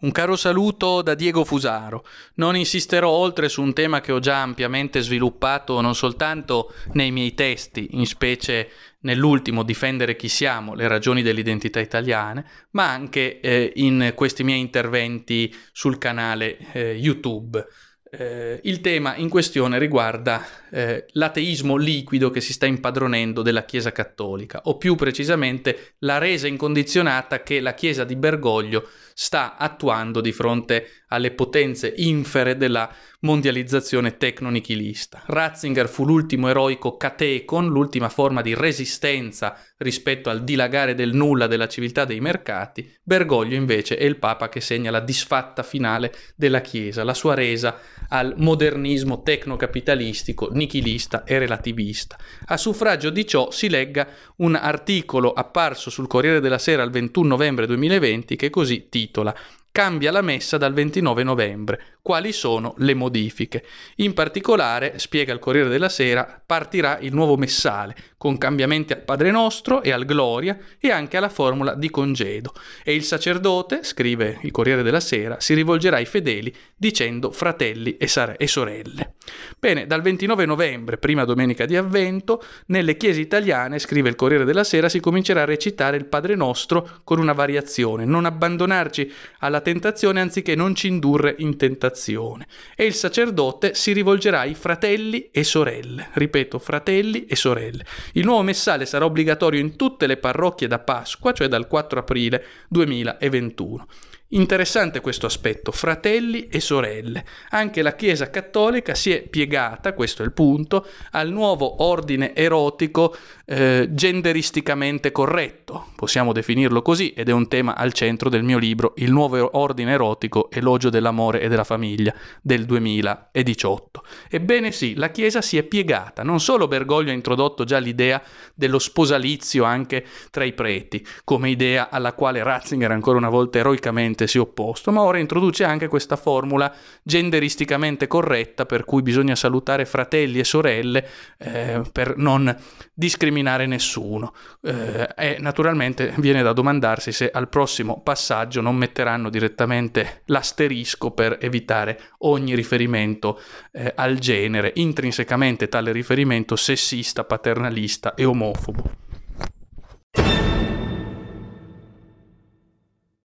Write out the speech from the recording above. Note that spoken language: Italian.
Un caro saluto da Diego Fusaro. Non insisterò oltre su un tema che ho già ampiamente sviluppato non soltanto nei miei testi, in specie nell'ultimo Difendere chi siamo, le ragioni dell'identità italiana, ma anche eh, in questi miei interventi sul canale eh, YouTube. Eh, il tema in questione riguarda eh, l'ateismo liquido che si sta impadronendo della Chiesa cattolica, o più precisamente la resa incondizionata che la Chiesa di Bergoglio sta attuando di fronte alle potenze infere della mondializzazione tecno-nichilista. Ratzinger fu l'ultimo eroico catecon, l'ultima forma di resistenza rispetto al dilagare del nulla della civiltà dei mercati. Bergoglio invece è il papa che segna la disfatta finale della Chiesa, la sua resa al modernismo tecno-capitalistico, nichilista e relativista. A suffragio di ciò si legga un articolo apparso sul Corriere della Sera il 21 novembre 2020 che così titola Cambia la messa dal 29 novembre quali sono le modifiche. In particolare, spiega il Corriere della Sera, partirà il nuovo messale, con cambiamenti al Padre Nostro e al Gloria e anche alla formula di congedo. E il sacerdote, scrive il Corriere della Sera, si rivolgerà ai fedeli dicendo fratelli e, sare- e sorelle. Bene, dal 29 novembre, prima domenica di Avvento, nelle chiese italiane, scrive il Corriere della Sera, si comincerà a recitare il Padre Nostro con una variazione, non abbandonarci alla tentazione anziché non ci indurre in tentazione e il sacerdote si rivolgerà ai fratelli e sorelle. Ripeto, fratelli e sorelle. Il nuovo messale sarà obbligatorio in tutte le parrocchie da Pasqua, cioè dal 4 aprile 2021. Interessante questo aspetto, fratelli e sorelle. Anche la Chiesa cattolica si è piegata, questo è il punto, al nuovo ordine erotico eh, genderisticamente corretto, possiamo definirlo così, ed è un tema al centro del mio libro Il nuovo ordine erotico, elogio dell'amore e della famiglia del 2018. Ebbene sì, la Chiesa si è piegata, non solo Bergoglio ha introdotto già l'idea dello sposalizio anche tra i preti, come idea alla quale Ratzinger ancora una volta eroicamente completamente si è opposto, ma ora introduce anche questa formula genderisticamente corretta per cui bisogna salutare fratelli e sorelle eh, per non discriminare nessuno. Eh, e naturalmente viene da domandarsi se al prossimo passaggio non metteranno direttamente l'asterisco per evitare ogni riferimento eh, al genere, intrinsecamente tale riferimento sessista, paternalista e omofobo.